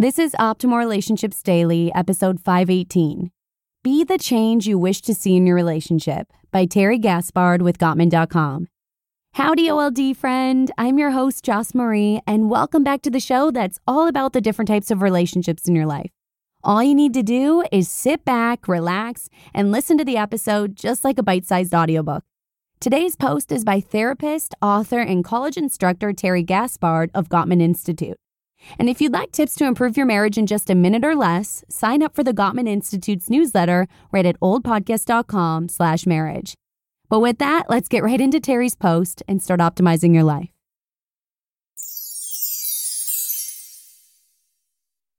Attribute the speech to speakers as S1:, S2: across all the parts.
S1: This is Optimal Relationships Daily, episode 518. Be the change you wish to see in your relationship by Terry Gaspard with Gottman.com. Howdy, OLD friend. I'm your host, Joss Marie, and welcome back to the show that's all about the different types of relationships in your life. All you need to do is sit back, relax, and listen to the episode just like a bite sized audiobook. Today's post is by therapist, author, and college instructor Terry Gaspard of Gottman Institute. And if you'd like tips to improve your marriage in just a minute or less, sign up for the Gottman Institute's newsletter right at oldpodcast.com slash marriage. But with that, let's get right into Terry's post and start optimizing your life.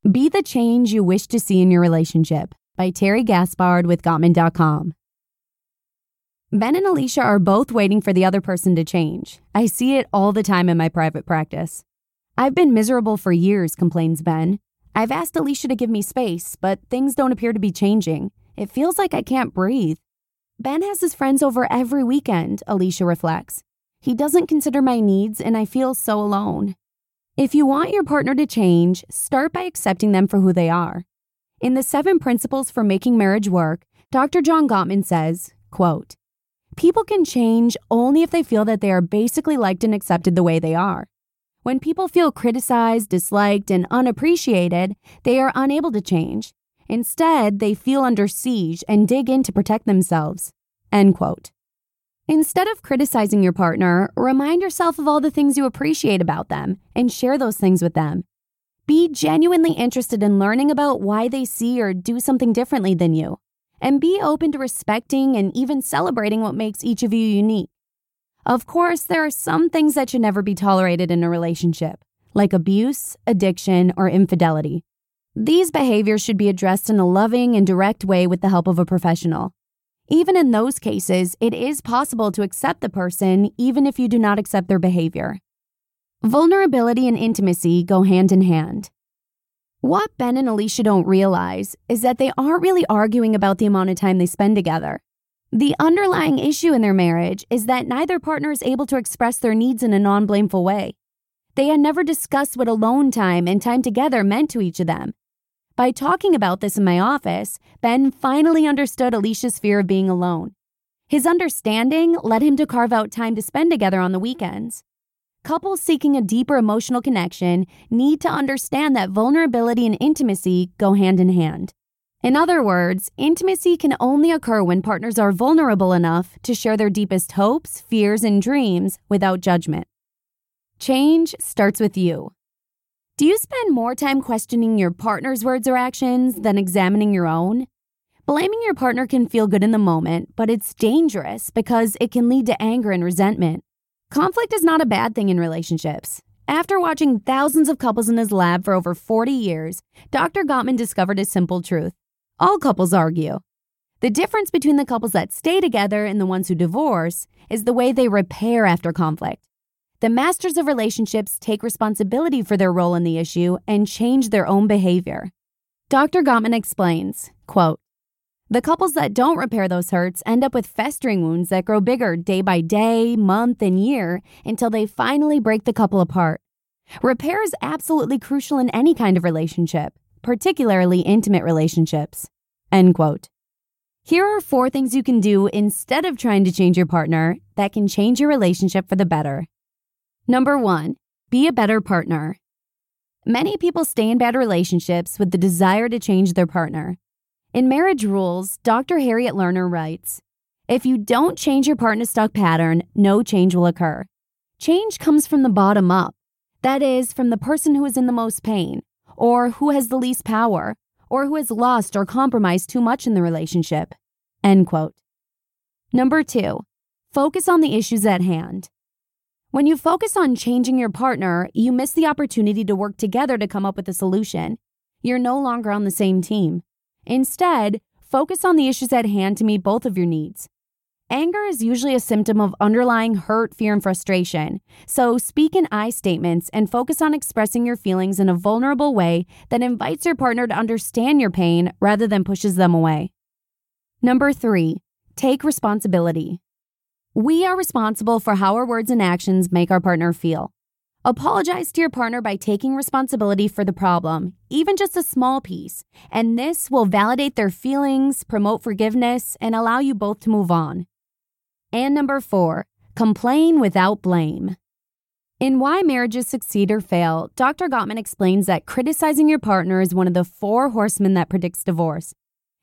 S1: Be the change you wish to see in your relationship by Terry Gaspard with Gottman.com. Ben and Alicia are both waiting for the other person to change. I see it all the time in my private practice. I've been miserable for years, complains Ben. I've asked Alicia to give me space, but things don't appear to be changing. It feels like I can't breathe. Ben has his friends over every weekend, Alicia reflects. He doesn't consider my needs, and I feel so alone. If you want your partner to change, start by accepting them for who they are. In the seven principles for making marriage work, Dr. John Gottman says, quote, People can change only if they feel that they are basically liked and accepted the way they are. When people feel criticized, disliked, and unappreciated, they are unable to change. Instead, they feel under siege and dig in to protect themselves. End quote. Instead of criticizing your partner, remind yourself of all the things you appreciate about them and share those things with them. Be genuinely interested in learning about why they see or do something differently than you. And be open to respecting and even celebrating what makes each of you unique. Of course, there are some things that should never be tolerated in a relationship, like abuse, addiction, or infidelity. These behaviors should be addressed in a loving and direct way with the help of a professional. Even in those cases, it is possible to accept the person even if you do not accept their behavior. Vulnerability and intimacy go hand in hand. What Ben and Alicia don't realize is that they aren't really arguing about the amount of time they spend together. The underlying issue in their marriage is that neither partner is able to express their needs in a non blameful way. They had never discussed what alone time and time together meant to each of them. By talking about this in my office, Ben finally understood Alicia's fear of being alone. His understanding led him to carve out time to spend together on the weekends. Couples seeking a deeper emotional connection need to understand that vulnerability and intimacy go hand in hand. In other words, intimacy can only occur when partners are vulnerable enough to share their deepest hopes, fears, and dreams without judgment. Change starts with you. Do you spend more time questioning your partner's words or actions than examining your own? Blaming your partner can feel good in the moment, but it's dangerous because it can lead to anger and resentment. Conflict is not a bad thing in relationships. After watching thousands of couples in his lab for over 40 years, Dr. Gottman discovered a simple truth. All couples argue. The difference between the couples that stay together and the ones who divorce is the way they repair after conflict. The masters of relationships take responsibility for their role in the issue and change their own behavior. Dr. Gottman explains, quote, the couples that don't repair those hurts end up with festering wounds that grow bigger day by day, month, and year until they finally break the couple apart. Repair is absolutely crucial in any kind of relationship particularly intimate relationships. End quote. Here are four things you can do instead of trying to change your partner that can change your relationship for the better. Number one, be a better partner. Many people stay in bad relationships with the desire to change their partner. In Marriage Rules, Dr. Harriet Lerner writes If you don't change your partner's stuck pattern, no change will occur. Change comes from the bottom up, that is, from the person who is in the most pain or who has the least power, or who has lost or compromised too much in the relationship. End quote. Number two, focus on the issues at hand. When you focus on changing your partner, you miss the opportunity to work together to come up with a solution. You're no longer on the same team. Instead, focus on the issues at hand to meet both of your needs. Anger is usually a symptom of underlying hurt, fear, and frustration. So speak in I statements and focus on expressing your feelings in a vulnerable way that invites your partner to understand your pain rather than pushes them away. Number three, take responsibility. We are responsible for how our words and actions make our partner feel. Apologize to your partner by taking responsibility for the problem, even just a small piece, and this will validate their feelings, promote forgiveness, and allow you both to move on. And number four, complain without blame. In Why Marriages Succeed or Fail, Dr. Gottman explains that criticizing your partner is one of the four horsemen that predicts divorce.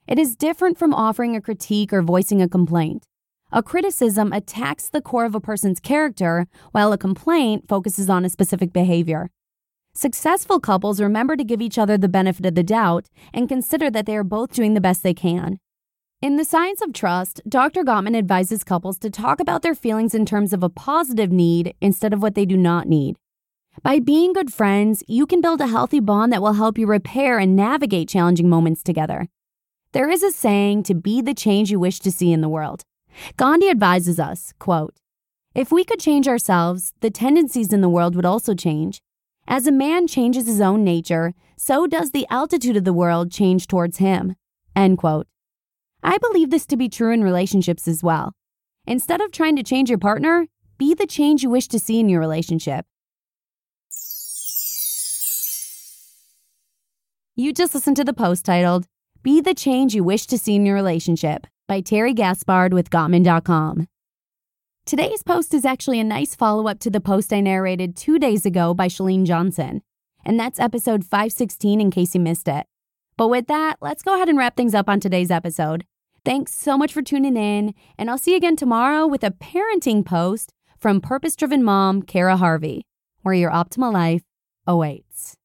S1: It is different from offering a critique or voicing a complaint. A criticism attacks the core of a person's character, while a complaint focuses on a specific behavior. Successful couples remember to give each other the benefit of the doubt and consider that they are both doing the best they can. In The Science of Trust, Dr. Gottman advises couples to talk about their feelings in terms of a positive need instead of what they do not need. By being good friends, you can build a healthy bond that will help you repair and navigate challenging moments together. There is a saying to be the change you wish to see in the world. Gandhi advises us, quote, If we could change ourselves, the tendencies in the world would also change. As a man changes his own nature, so does the altitude of the world change towards him. End quote. I believe this to be true in relationships as well. Instead of trying to change your partner, be the change you wish to see in your relationship. You just listened to the post titled, Be the Change You Wish to See in Your Relationship by Terry Gaspard with Gottman.com. Today's post is actually a nice follow up to the post I narrated two days ago by Shalene Johnson, and that's episode 516 in case you missed it. But with that, let's go ahead and wrap things up on today's episode. Thanks so much for tuning in, and I'll see you again tomorrow with a parenting post from purpose driven mom, Kara Harvey, where your optimal life awaits.